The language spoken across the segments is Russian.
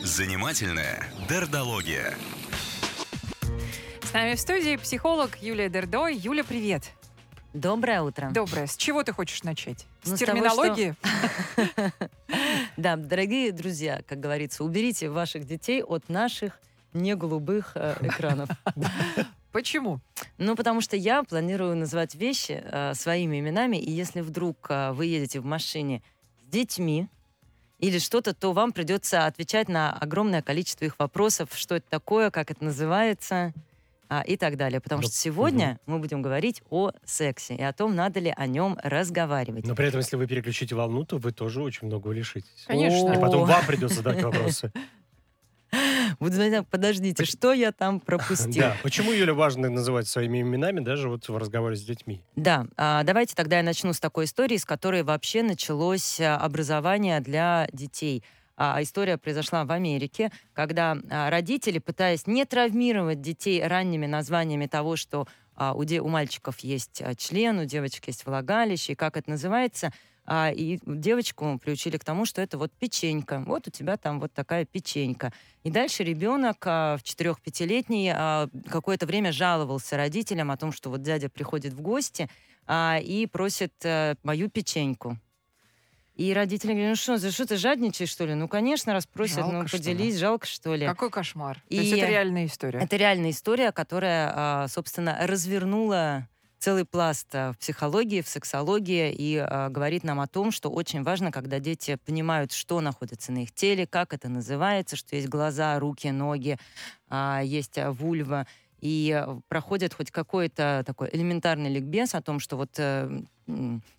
Занимательная дердология. С нами в студии психолог Юлия Дердо. Юля, привет. Доброе утро. Доброе. С чего ты хочешь начать? Ну, с того, терминологии? Да, дорогие друзья, как говорится, уберите ваших детей от наших не голубых э, экранов. Почему? Ну, потому что я планирую называть вещи э, своими именами, и если вдруг э, вы едете в машине с детьми или что-то, то вам придется отвечать на огромное количество их вопросов, что это такое, как это называется а, и так далее. Потому Ну, что сегодня мы будем говорить о сексе и о том, надо ли о нем разговаривать. Но при этом, если вы переключите волну, то вы тоже очень многого лишитесь. Конечно. И потом вам придется задать вопросы. Вот, подождите, что я там пропустил? Да. Почему, Юля, важно называть своими именами даже вот в разговоре с детьми? Да, а, давайте тогда я начну с такой истории, с которой вообще началось а, образование для детей. А, История произошла в Америке, когда а, родители, пытаясь не травмировать детей ранними названиями того, что у, де- у мальчиков есть член, у девочек есть влагалище, и как это называется, а, и девочку приучили к тому, что это вот печенька. Вот у тебя там вот такая печенька. И дальше ребенок а, в 4-5-летний а, какое-то время жаловался родителям о том, что вот дядя приходит в гости а, и просит э, мою печеньку. И родители говорят, ну что, за что ты жадничаешь, что ли? Ну, конечно, раз просят, Жалко, ну, что ли? поделись, жалко, что ли. Какой кошмар. То И- есть это реальная история. Это реальная история, которая, а, собственно, развернула целый пласт а, в психологии, в сексологии и а, говорит нам о том, что очень важно, когда дети понимают, что находится на их теле, как это называется, что есть глаза, руки, ноги, а, есть а, вульва, и проходят хоть какой-то такой элементарный ликбез о том, что вот э,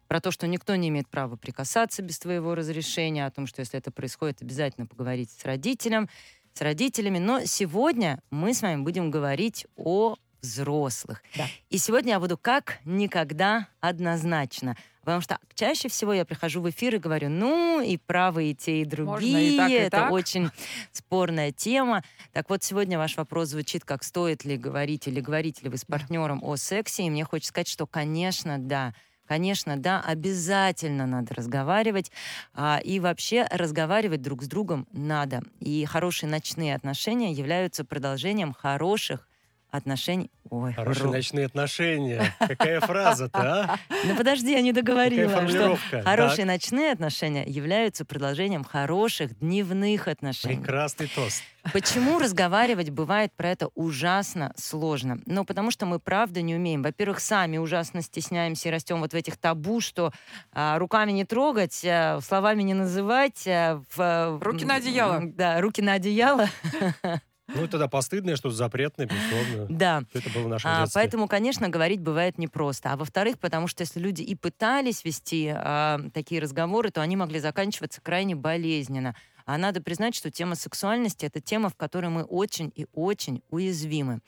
про то, что никто не имеет права прикасаться без твоего разрешения, о том, что если это происходит, обязательно поговорить с родителем, с родителями. Но сегодня мы с вами будем говорить о взрослых. Да. И сегодня я буду как никогда однозначно. Потому что чаще всего я прихожу в эфир и говорю, ну, и правы и те, и другие. Можно и так, и Это так. очень спорная тема. Так вот, сегодня ваш вопрос звучит, как стоит ли говорить или говорите ли вы с партнером о сексе. И мне хочется сказать, что, конечно, да. Конечно, да, обязательно надо разговаривать. А, и вообще разговаривать друг с другом надо. И хорошие ночные отношения являются продолжением хороших отношений. Ой, Хорошие Ром. ночные отношения. Какая фраза-то, а? Ну подожди, я не договорила. Какая что? Хорошие Так. ночные отношения являются продолжением хороших дневных отношений. Прекрасный тост. Почему разговаривать бывает про это ужасно сложно? Ну, потому что мы правда не умеем. Во-первых, сами ужасно стесняемся и растем вот в этих табу, что а, руками не трогать, а, словами не называть. а, в, Руки на одеяло. Да, руки на одеяло. Ну, тогда постыдное, что запретное, безусловно. Да. Это было в нашем А, детстве. поэтому, конечно, говорить бывает непросто. А во-вторых, потому что если люди и пытались вести а, такие разговоры, то они могли заканчиваться крайне болезненно. А надо признать, что тема сексуальности это тема, в которой мы очень и очень уязвимы.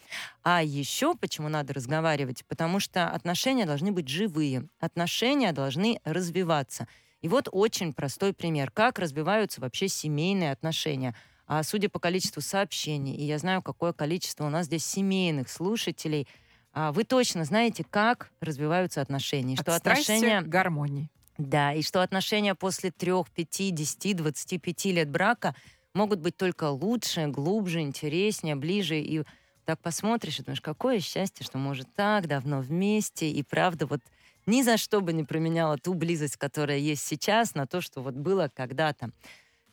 А еще почему надо разговаривать? Потому что отношения должны быть живые, отношения должны развиваться. И вот очень простой пример, как развиваются вообще семейные отношения. А судя по количеству сообщений, и я знаю, какое количество у нас здесь семейных слушателей, а, вы точно знаете, как развиваются отношения. От Что отношения к гармонии. да, и что отношения после трех, пяти, десяти, двадцати пяти лет брака могут быть только лучше, глубже, интереснее, ближе. И так посмотришь и думаешь, какое счастье, что мы уже так давно вместе. И правда, вот ни за что бы не променяла ту близость, которая есть сейчас, на то, что вот было когда-то.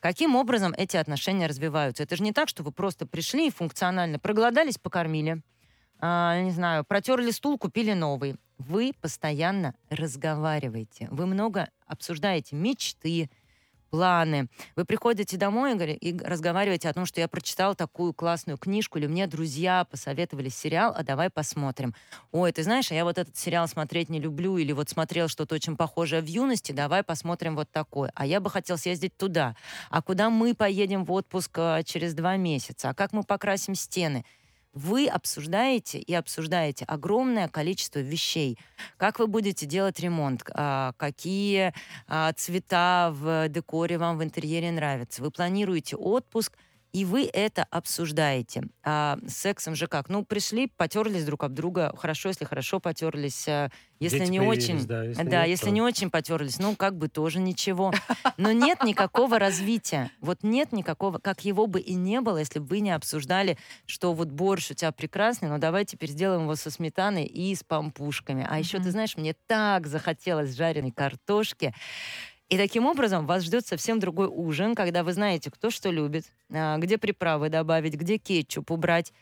Каким образом эти отношения развиваются? Это же не так, что вы просто пришли и функционально проголодались, покормили, а, не знаю, протерли стул, купили новый. Вы постоянно разговариваете. Вы много обсуждаете мечты, планы. Вы приходите домой и, и разговариваете о том, что я прочитал такую классную книжку, или мне друзья посоветовали сериал, а давай посмотрим. Ой, ты знаешь, а я вот этот сериал смотреть не люблю, или вот смотрел что-то очень похожее в юности, давай посмотрим вот такое. А я бы хотел съездить туда. А куда мы поедем в отпуск а, через два месяца? А как мы покрасим стены? Вы обсуждаете и обсуждаете огромное количество вещей. Как вы будете делать ремонт, а, какие а, цвета в декоре вам в интерьере нравятся. Вы планируете отпуск и вы это обсуждаете. А с сексом же как? Ну, пришли, потерлись друг об друга. Хорошо, если хорошо потерлись. а Если Дети не очень, да, если да, нет, если то- не очень потерлись, ну, как бы тоже ничего. Но нет никакого развития. Вот нет никакого, как его бы и не было, если бы вы не обсуждали, что вот борщ у тебя прекрасный, но давай теперь сделаем его со сметаной и с пампушками. А еще, ты знаешь, мне так захотелось жареной картошки. И таким образом вас ждет совсем другой ужин, когда вы знаете, кто что любит, а, где приправы добавить, где кетчуп убрать.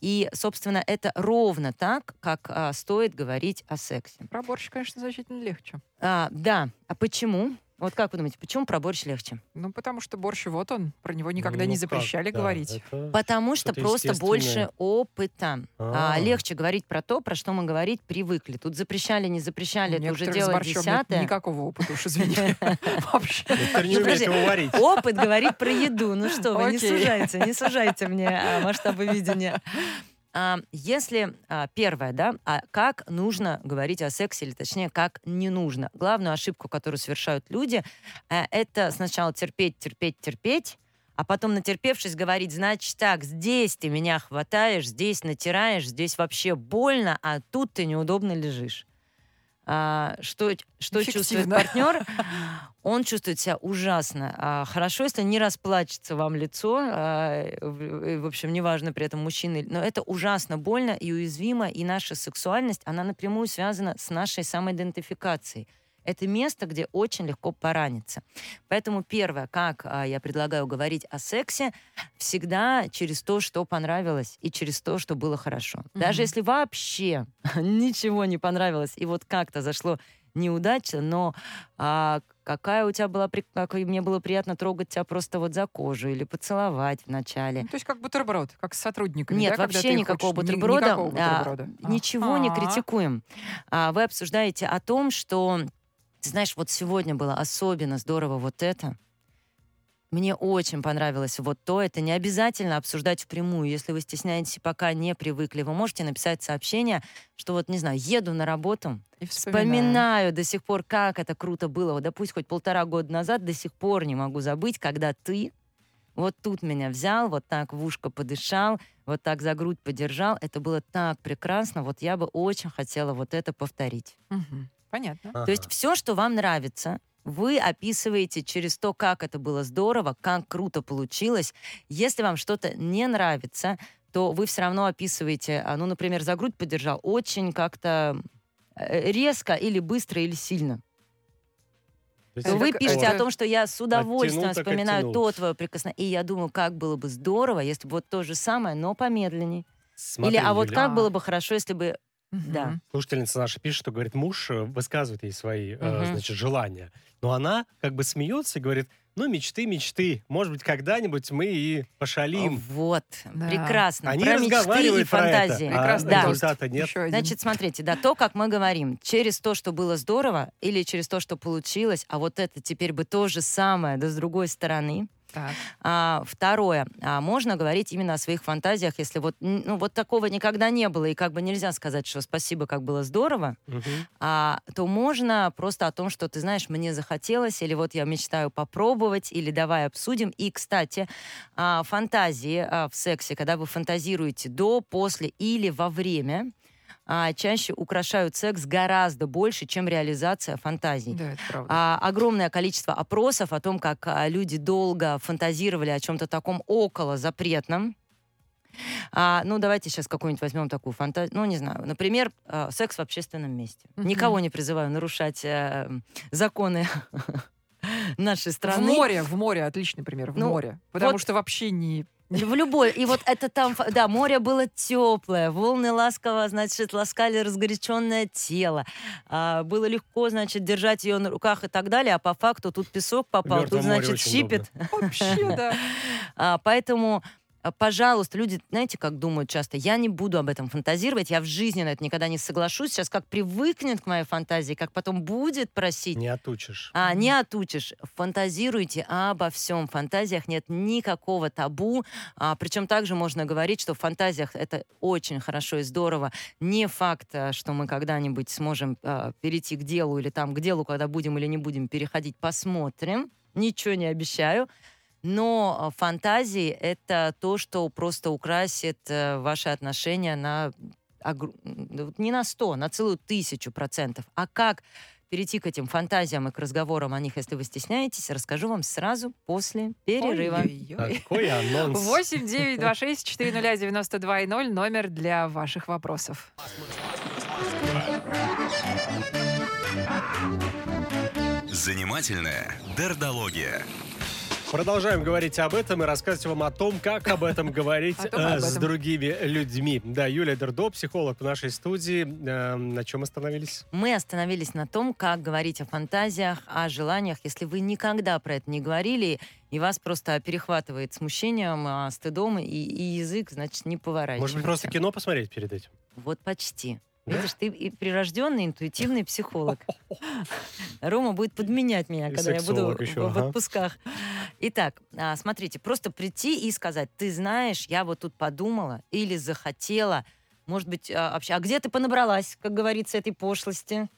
И, собственно, это ровно так, как а, стоит говорить о сексе. Про борщ, конечно, значительно легче. А, да, а почему? Вот как вы думаете, почему про борщ легче? Ну, потому что борщ, вот он, про него никогда Ну, не как, запрещали да, говорить. это Потому что просто больше опыта. А, А. легче говорить про то, про что мы говорить привыкли. Тут запрещали, не запрещали, У это уже дело десятое. никакого опыта, уж извини. Вообще. Не Ну, его варить. Опыт говорит про еду. Ну что вы, не сужайте, не сужайте мне а, масштабы видения. Если а, первое, да, а как нужно говорить о сексе, или точнее, как не нужно. Главную ошибку, которую совершают люди, э, это сначала терпеть, терпеть, терпеть, а потом, натерпевшись, говорить, значит так, здесь ты меня хватаешь, здесь натираешь, здесь вообще больно, а тут ты неудобно лежишь. А, что что чувствует партнер? Он чувствует себя ужасно. А, хорошо, если не расплачется вам лицо, а, в, в общем, неважно при этом мужчина, но это ужасно больно и уязвимо, и наша сексуальность, она напрямую связана с нашей самоидентификацией. Это место, где очень легко пораниться. Поэтому первое, как а, я предлагаю говорить о сексе, всегда через то, что понравилось, и через то, что было хорошо. Даже Мгм. если вообще ничего не понравилось, и вот как-то зашло неудачно, но а, какая у тебя была, как мне было приятно трогать тебя просто вот за кожу или поцеловать вначале. Ну, То есть как бутерброд, как с сотрудниками. Нет, да, вообще никакого хочешь- ни- бутерброда. никакого а, бутерброда. Ничего не Ага. критикуем. А, Вы обсуждаете о том, что, ты знаешь, вот сегодня было особенно здорово вот это. Мне очень понравилось вот то. Это не обязательно обсуждать впрямую. Если вы стесняетесь и пока не привыкли, вы можете написать сообщение, что вот, не знаю, еду на работу, И вспоминаю. Вспоминаю до сих пор, как это круто было. Вот, да пусть хоть полтора года назад, до сих пор не могу забыть, когда ты вот тут меня взял, вот так в ушко подышал, вот так за грудь подержал. Это было так прекрасно. Вот я бы очень хотела вот это повторить. Мгм. Понятно. То есть все, что вам нравится, вы описываете через то, как это было здорово, как круто получилось. Если вам что-то не нравится, то вы все равно описываете, а, ну, например, за грудь подержал, очень как-то э, резко или быстро или сильно. Есть вы как- пишете это- о том, что я с удовольствием Оттянул, вспоминаю оттянул. то твое прикосновение. И я думаю, как было бы здорово, если бы вот то же самое, но помедленнее. Смотри, Или, а вот Юля, как было бы хорошо, если бы... Мгм. Да. Слушательница наша пишет, что, говорит, муж э, высказывает ей свои, э, Мгм. значит, желания. Но она как бы смеется и говорит, ну, мечты, мечты. Может быть, когда-нибудь мы и пошалим. Вот, Да. прекрасно. Они про мечты и разговаривают про это, фантазии. а результата нет. Еще один. Значит, смотрите, да, то, как мы говорим, через то, что было здорово, или через то, что получилось, а вот это теперь бы то же самое, да с другой стороны. Так. А, второе, а, можно говорить именно о своих фантазиях, если вот, ну, вот такого никогда не было, и как бы нельзя сказать, что спасибо, как было здорово, Мгм. а, то можно просто о том, что ты знаешь, мне захотелось, или вот я мечтаю попробовать, или давай обсудим. И, кстати, а, фантазии а, в сексе, когда вы фантазируете до, после или во время, а, чаще украшают секс гораздо больше, чем реализация фантазий. Да, это правда. А, огромное количество опросов о том, как а, люди долго фантазировали о чем-то таком около запретном. А, ну, давайте сейчас какую-нибудь возьмем такую фантазию. Ну, не знаю. Например, а, секс в общественном месте. Мгм. Никого не призываю нарушать э, законы нашей страны. В море, в море, отличный пример, в Ну, море. Потому вот- что вообще не... В любой. И вот это там, да, море было теплое, волны ласково, значит, ласкали разгоряченное тело. А, было легко, значит, держать ее на руках и так далее, а по факту тут песок попал, Мёртвом тут, море значит, очень щипет. Вообще, да. А, поэтому, пожалуйста, люди, знаете, как думают часто, я не буду об этом фантазировать, я в жизни на это никогда не соглашусь. Сейчас как привыкнет к моей фантазии, как потом будет просить, Не отучишь. а, не отучишь. Фантазируйте обо всем. В фантазиях нет никакого табу. А, причем также можно говорить, что в фантазиях это очень хорошо и здорово. Не факт, а, что мы когда-нибудь сможем а, перейти к делу или там к делу, когда будем или не будем переходить, посмотрим. Ничего не обещаю. Но а, фантазии — это то, что просто украсит э, ваши отношения на не на 100, на целую тысячу процентов. А как перейти к этим фантазиям и к разговорам о них, если вы стесняетесь, расскажу вам сразу после перерыва. Какой анонс. 8 9 2 6 4 92 0 номер для ваших вопросов. Занимательная дердология. Продолжаем говорить об этом и рассказывать вам о том, как об этом говорить э, с другими людьми. Да, Юлия Дердо, психолог в нашей студии. Э, На чем остановились? Мы остановились на том, как говорить о фантазиях, о желаниях, если вы никогда про это не говорили, и вас просто перехватывает смущением, а, стыдом, и, и язык, значит, не поворачивается. Может быть, просто кино посмотреть перед этим? Вот почти. Видишь, ты и прирожденный интуитивный психолог. Рома будет подменять меня, И когда я буду в- еще, в ага. отпусках. Итак, а, смотрите, просто прийти и сказать, ты знаешь, я вот тут подумала или захотела, может быть, а, вообще, а где ты понабралась, как говорится, этой пошлости?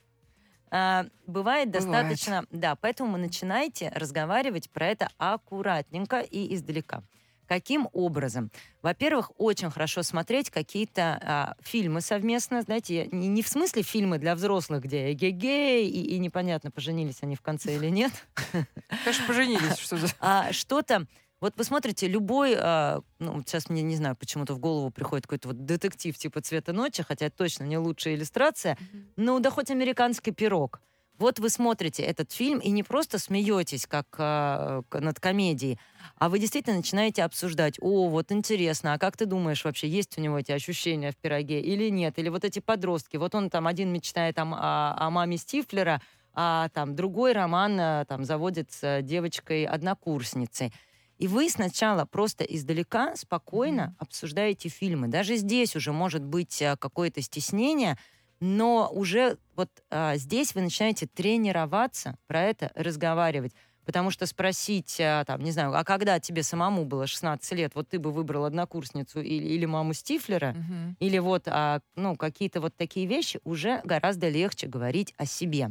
А, Бывает Бывает. достаточно, да, поэтому начинайте разговаривать про это аккуратненько и издалека. Каким образом? Во-первых, очень хорошо смотреть какие-то а, фильмы совместно, знаете, не, не в смысле фильмы для взрослых, где эгегей и, и непонятно, поженились они в конце или нет, Конечно, поженились. Что за... а что-то, вот вы смотрите любой, а, ну, сейчас мне, не знаю, почему-то в голову приходит какой-то вот детектив типа «Цвета ночи», хотя это точно не лучшая иллюстрация, ну, да хоть американский пирог. Вот вы смотрите этот фильм и не просто смеетесь, как к- над комедией, а вы действительно начинаете обсуждать, о, вот интересно, а как ты думаешь вообще, есть у него эти ощущения в пироге или нет? Или вот эти подростки, вот он там один мечтает о, о- о маме Стифлера, а там другой роман а, там заводит с девочкой-однокурсницей. И вы сначала просто издалека спокойно обсуждаете фильмы. Даже здесь уже может быть а, какое-то стеснение, но уже вот а, здесь вы начинаете тренироваться про это разговаривать. Потому что спросить, а, там, не знаю, а когда тебе самому было 16 лет, вот ты бы выбрал однокурсницу или, или маму Стифлера, Мгм. или вот а, ну, какие-то вот такие вещи, уже гораздо легче говорить о себе.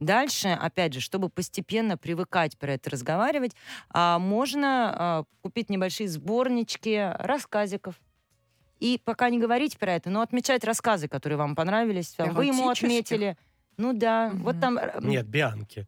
Дальше, опять же, чтобы постепенно привыкать про это разговаривать, а, можно а, купить небольшие сборнички рассказиков. И пока не говорить про это, но отмечать рассказы, которые вам понравились. Там, Вы ему отметили. Ну да, вот Мгм. там... м, Нет, Бианки.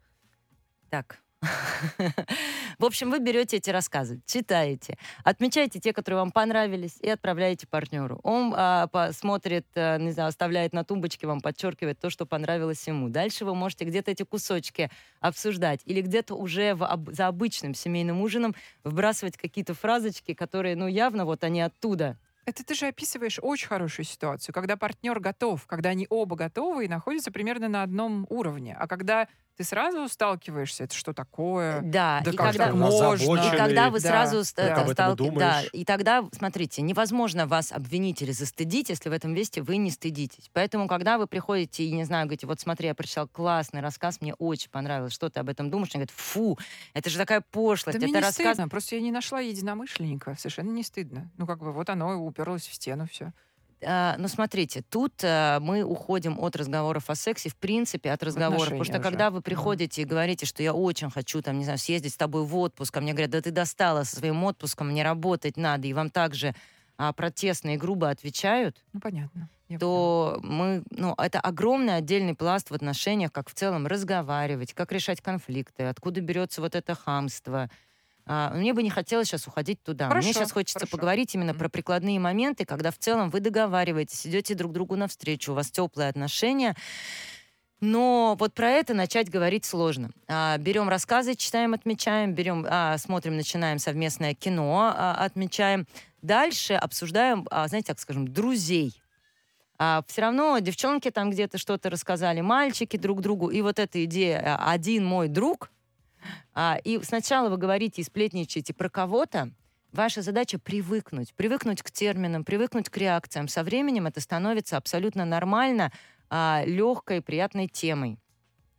так. В общем, вы берете эти рассказы, читаете, отмечаете те, которые вам понравились, и отправляете партнеру. Он а, посмотрит, а, не знаю, оставляет на тумбочке, вам подчеркивает то, что понравилось ему. Дальше вы можете где-то эти кусочки обсуждать или где-то уже в об- за обычным семейным ужином вбрасывать какие-то фразочки, которые, ну, явно вот они оттуда. Это ты же описываешь очень хорошую ситуацию, когда партнер готов, когда они оба готовы и находятся примерно на одном уровне. А когда ты сразу сталкиваешься, это что такое? Да, Да и как когда... так можно? И тогда вы Да, сразу да. это Об этом сталки- Да, и тогда, смотрите, невозможно вас обвинить или застыдить, если в этом месте вы не стыдитесь. Поэтому, когда вы приходите и, не знаю, говорите, вот смотри, я прочитал классный рассказ, мне очень понравилось, что ты об этом думаешь? Они говорят, фу, это же такая пошлость, Да это мне не рассказ... стыдно, просто я не нашла единомышленника, совершенно не стыдно. Ну, как бы вот оно уперлось в стену, все. А, ну, смотрите, тут а, мы уходим от разговоров о сексе, в принципе, от разговоров. Потому что уже. когда вы приходите и говорите, что я очень хочу, там, не знаю, съездить с тобой в отпуск, а мне говорят, да ты достала со своим отпуском, мне работать надо, и вам также а, протестно и грубо отвечают, Ну, понятно. Я то мы, ну, это огромный отдельный пласт в отношениях, как в целом разговаривать, как решать конфликты, откуда берется вот это хамство. А, мне бы не хотелось сейчас уходить туда. Мне Хорошо, сейчас хочется хорошо. поговорить именно про прикладные моменты, когда в целом вы договариваетесь, идете друг другу навстречу, у вас теплые отношения. Но вот про это начать говорить сложно. А, берем рассказы, читаем, отмечаем, берем, а, смотрим, начинаем совместное кино, а, отмечаем. Дальше обсуждаем, а, знаете, так скажем, друзей. А все равно девчонки там где-то что-то рассказали, мальчики друг другу. И вот эта идея «один мой друг», а, и сначала вы говорите и сплетничаете про кого-то, Ваша задача привыкнуть, привыкнуть к терминам, привыкнуть к реакциям. Со временем это становится абсолютно нормально, а, легкой, приятной темой.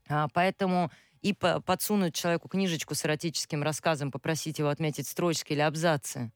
А, поэтому и по- подсунуть человеку книжечку с эротическим рассказом, попросить его отметить строчки или абзацы,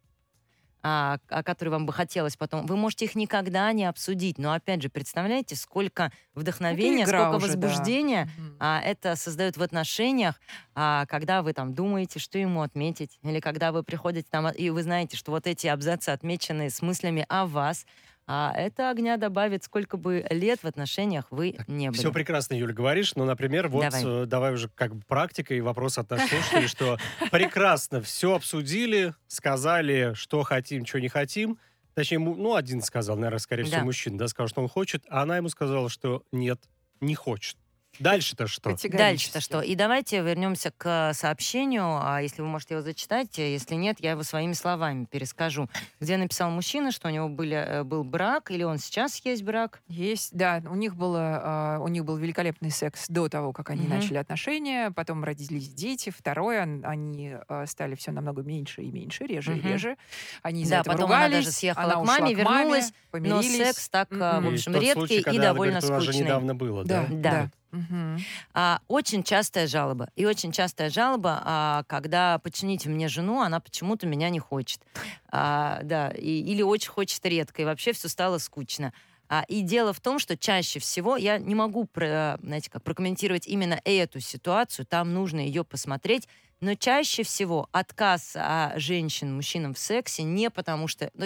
о которой вам бы хотелось потом, вы можете их никогда не обсудить. Но опять же, представляете, сколько вдохновения, сколько уже, возбуждения да. а, это создает в отношениях, а, когда вы там думаете, что ему отметить, или когда вы приходите там, и вы знаете, что вот эти абзацы отмечены с мыслями о вас, а это огня добавит, сколько бы лет в отношениях вы так, не были. Все прекрасно, Юля, говоришь. Но, например, вот давай, э, давай уже как бы практика и вопрос от наших слушателей, что прекрасно все обсудили, сказали, что хотим, что не хотим. Точнее, ну, один сказал, наверное, скорее всего, мужчина, да, сказал, что он хочет, а она ему сказала, что нет, не хочет. Дальше-то что? Дальше-то что? И давайте вернемся к сообщению. А если вы можете его зачитать, если нет, я его своими словами перескажу. Где написал мужчина, что у него были, э, был брак, или он сейчас есть брак? Есть, да. У них, было, а, у них был великолепный секс до того, как они угу. начали отношения. Потом родились дети. Второе, они стали все намного меньше и меньше, реже угу. и реже. Они из-за да, этого потом ругались. она даже съехала она к маме, вернулась, но секс так, mm в общем, редкий случай, и довольно говорит, скучный. недавно было, да? Да, да. Угу. А, очень частая жалоба. И очень частая жалоба, а, когда почините мне жену, она почему-то меня не хочет. А, да, и, или очень хочет редко, и вообще все стало скучно. А, и дело в том, что чаще всего я не могу, про, знаете, как прокомментировать именно эту ситуацию, там нужно ее посмотреть, но чаще всего отказ а, женщин, мужчинам в сексе не потому что, ну,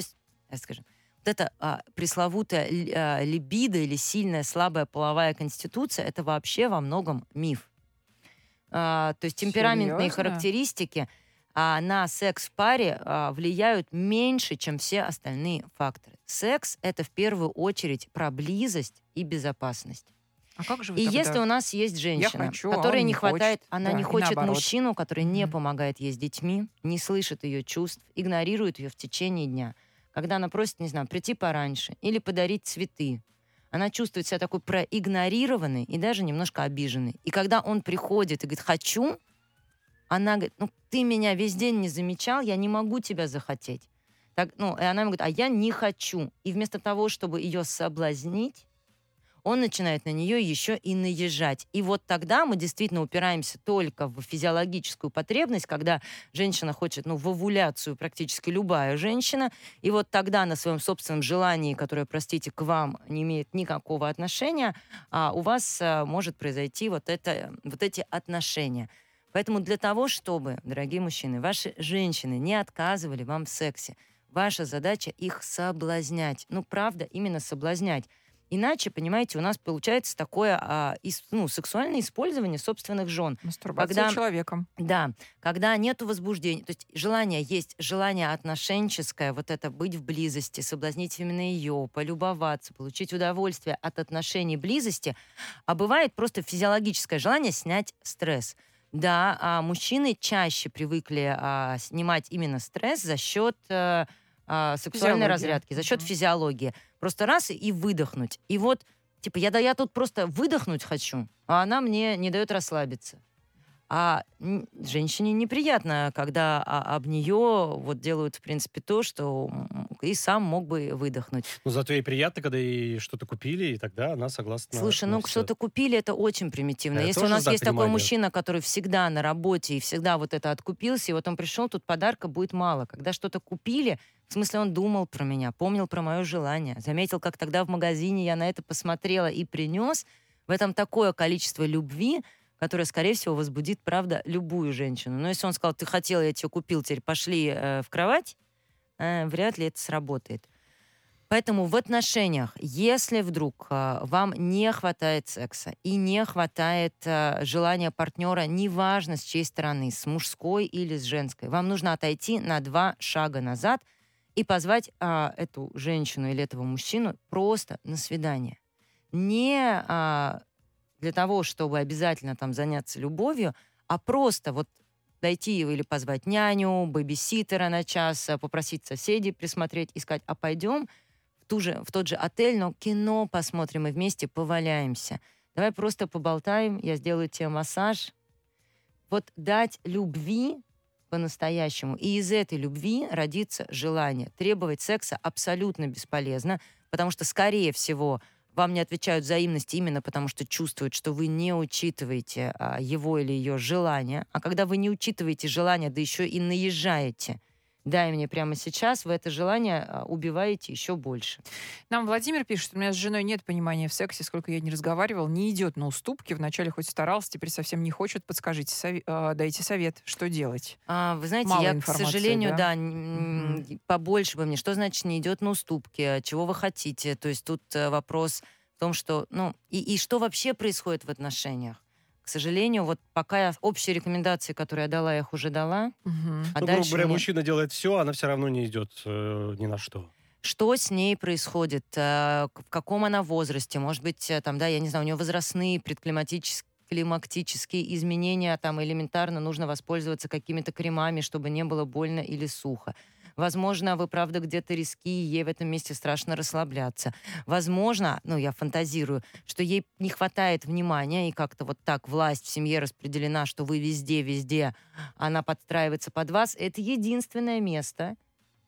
скажем, вот эта а, пресловутая а, либидо или сильная слабая половая конституция, это вообще во многом миф. А, то есть темпераментные Серьезно? характеристики а, на секс в паре а, влияют меньше, чем все остальные факторы. Секс — это в первую очередь про близость и безопасность. А как же вы и тогда? если у нас есть женщина, хочу, которой а не хватает, хочет. она да, не хочет мужчину, который не помогает ей с детьми, не слышит ее чувств, игнорирует ее в течение дня, когда она просит, не знаю, прийти пораньше или подарить цветы. Она чувствует себя такой проигнорированной и даже немножко обиженной. И когда он приходит и говорит «хочу», она говорит, ну ты меня весь день не замечал, я не могу тебя захотеть. Так, ну, и она ему говорит, а я не хочу. И вместо того, чтобы ее соблазнить, он начинает на нее еще и наезжать. И вот тогда мы действительно упираемся только в физиологическую потребность, когда женщина хочет, ну, в овуляцию практически любая женщина, и вот тогда на своем собственном желании, которое, простите, к вам не имеет никакого отношения, а, у вас а, может произойти вот, это, вот эти отношения. Поэтому для того, чтобы, дорогие мужчины, ваши женщины не отказывали вам в сексе, ваша задача их соблазнять. Ну, правда, именно соблазнять. Иначе, понимаете, у нас получается такое а, ис, ну, сексуальное использование собственных жен. Мастурбация когда, человеком. Да, когда нету возбуждения. То есть желание есть, желание отношенческое, вот это быть в близости, соблазнить именно ее, полюбоваться, получить удовольствие от отношений близости. А бывает просто физиологическое желание снять стресс. Да, а мужчины чаще привыкли а, снимать именно стресс за счет а, а, сексуальной Физиология. разрядки, за счет физиологии. Просто раз и выдохнуть. И вот, типа, я, да я тут просто выдохнуть хочу, а она мне не дает расслабиться. А женщине неприятно, когда а, об нее вот делают, в принципе, то, что и сам мог бы выдохнуть. Ну, зато ей приятно, когда ей что-то купили, и тогда она согласна. Слушай, ну что-то купили, это очень примитивно. Я Если у нас есть такой мужчина, который всегда на работе и всегда вот это откупился, и вот он пришел, тут подарка будет мало. Когда что-то купили, в смысле, он думал про меня, помнил про мое желание, заметил, как тогда в магазине я на это посмотрела и принес. В этом такое количество любви, которое, скорее всего, возбудит, правда, любую женщину. Но если он сказал, ты хотела, я тебе купил, теперь пошли э, в кровать, э, вряд ли это сработает. Поэтому в отношениях, если вдруг э, вам не хватает секса и не хватает э, желания партнера, неважно с чьей стороны, с мужской или с женской, вам нужно отойти на два шага назад – и позвать а, эту женщину или этого мужчину просто на свидание. Не а, для того, чтобы обязательно там заняться любовью, а просто вот дойти или позвать няню, бэбиситера на час, а, попросить соседей присмотреть и сказать, а пойдем в, ту же, в тот же отель, но кино посмотрим и вместе поваляемся. Давай просто поболтаем, я сделаю тебе массаж. Вот дать любви по-настоящему. И из этой любви родится желание. Требовать секса абсолютно бесполезно, потому что, скорее всего, вам не отвечают взаимности именно потому, что чувствуют, что вы не учитываете а, его или ее желание. А когда вы не учитываете желание, да еще и наезжаете, дай мне прямо сейчас, вы это желание а, убиваете еще больше. Нам Владимир пишет, у меня с женой нет понимания в сексе, сколько я не разговаривал, не идет на уступки, вначале хоть старался, теперь совсем не хочет, подскажите, совет, э, дайте совет, что делать? А, вы знаете, Мало я, к сожалению, да, да mm-hmm. побольше бы мне, что значит не идет на уступки, чего вы хотите, то есть тут э, вопрос в том, что, ну, и, и что вообще происходит в отношениях. К сожалению, вот пока я общие рекомендации, которые я дала, я их уже дала. Угу. А ну, грубо говоря, мне... мужчина делает все, она все равно не идет э, ни на что что с ней происходит, э, в каком она возрасте, может быть, э, там, да, я не знаю, у нее возрастные предклиматические климактические изменения, там элементарно нужно воспользоваться какими-то кремами, чтобы не было больно или сухо. Возможно, вы, правда, где-то риски, и ей в этом месте страшно расслабляться. Возможно, ну, я фантазирую, что ей не хватает внимания, и как-то вот так власть в семье распределена, что вы везде, везде, она подстраивается под вас. Это единственное место,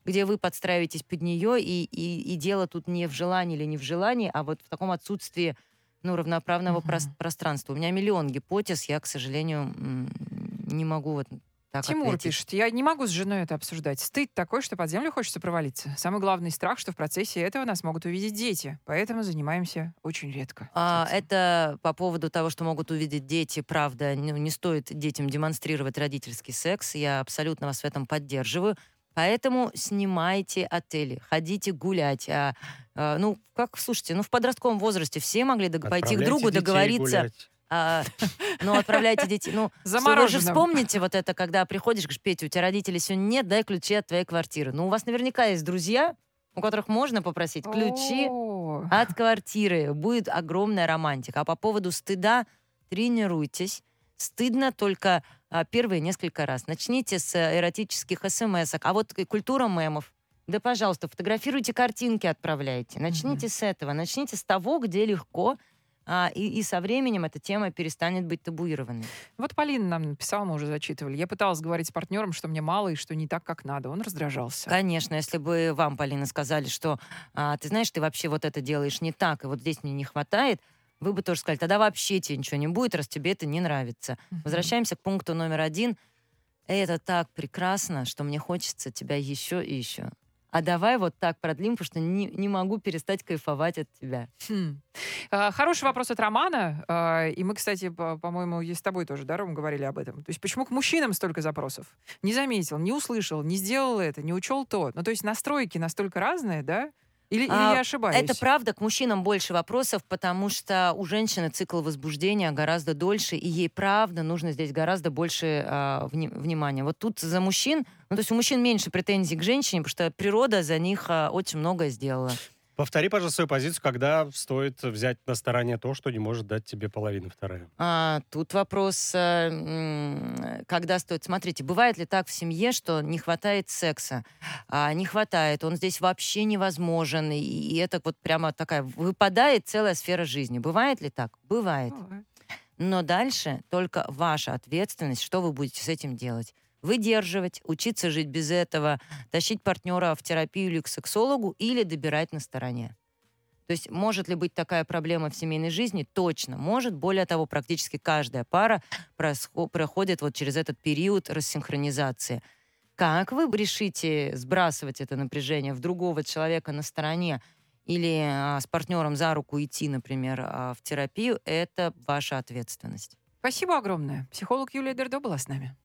где вы подстраиваетесь под нее, и, и, и дело тут не в желании или не в желании, а вот в таком отсутствии ну, равноправного uh-huh. про- пространства. У меня миллион гипотез, я, к сожалению, не могу вот так Тимур ответить. пишет, я не могу с женой это обсуждать. Стыд такой, что под землю хочется провалиться. Самый главный страх, что в процессе этого нас могут увидеть дети. Поэтому занимаемся очень редко. А, это по поводу того, что могут увидеть дети. Правда, не, не стоит детям демонстрировать родительский секс. Я абсолютно вас в этом поддерживаю. Поэтому снимайте отели, ходите гулять. А, а, ну, как, слушайте, ну в подростковом возрасте все могли дог- пойти к другу договориться. Гулять а, ну, отправляйте детей. Ну, вы же вспомните вот это, когда приходишь, говоришь, Петя, у тебя родителей сегодня нет, дай ключи от твоей квартиры. Ну, у вас наверняка есть друзья, у которых можно попросить ключи от квартиры. Будет огромная романтика. А по поводу стыда тренируйтесь. Стыдно только а, первые несколько раз. Начните с эротических смс -ок. А вот культура мемов. Да, пожалуйста, фотографируйте картинки, отправляйте. Начните mm-hmm. с этого. Начните с того, где легко а, и, и со временем эта тема перестанет быть табуированной. Вот Полина нам написала, мы уже зачитывали. Я пыталась говорить с партнером, что мне мало и что не так, как надо. Он раздражался. Конечно, если бы вам, Полина, сказали, что а, ты знаешь, ты вообще вот это делаешь не так, и вот здесь мне не хватает, вы бы тоже сказали, тогда вообще тебе ничего не будет, раз тебе это не нравится. Uh-huh. Возвращаемся к пункту номер один. Это так прекрасно, что мне хочется тебя еще и еще а давай вот так продлим, потому что не, не могу перестать кайфовать от тебя. Хм. А, хороший вопрос от Романа. А, и мы, кстати, по- по-моему, и с тобой тоже, да, Ром, говорили об этом. То есть почему к мужчинам столько запросов? Не заметил, не услышал, не сделал это, не учел то. Ну, то есть настройки настолько разные, да? Или, или а, я ошибаюсь? Это правда, к мужчинам больше вопросов, потому что у женщины цикл возбуждения гораздо дольше, и ей правда нужно здесь гораздо больше а, вни- внимания. Вот тут за мужчин, ну то есть у мужчин меньше претензий к женщине, потому что природа за них а, очень многое сделала. Повтори, пожалуйста, свою позицию, когда стоит взять на стороне то, что не может дать тебе половина вторая. А, тут вопрос, э, когда стоит. Смотрите, бывает ли так в семье, что не хватает секса? А, не хватает, он здесь вообще невозможен, и, и это вот прямо такая, выпадает целая сфера жизни. Бывает ли так? Бывает. Но дальше только ваша ответственность, что вы будете с этим делать выдерживать, учиться жить без этого, тащить партнера в терапию или к сексологу, или добирать на стороне. То есть может ли быть такая проблема в семейной жизни? Точно. Может. Более того, практически каждая пара проходит вот через этот период рассинхронизации. Как вы решите сбрасывать это напряжение в другого человека на стороне или а, с партнером за руку идти, например, а, в терапию, это ваша ответственность. Спасибо огромное. Психолог Юлия Дердо была с нами.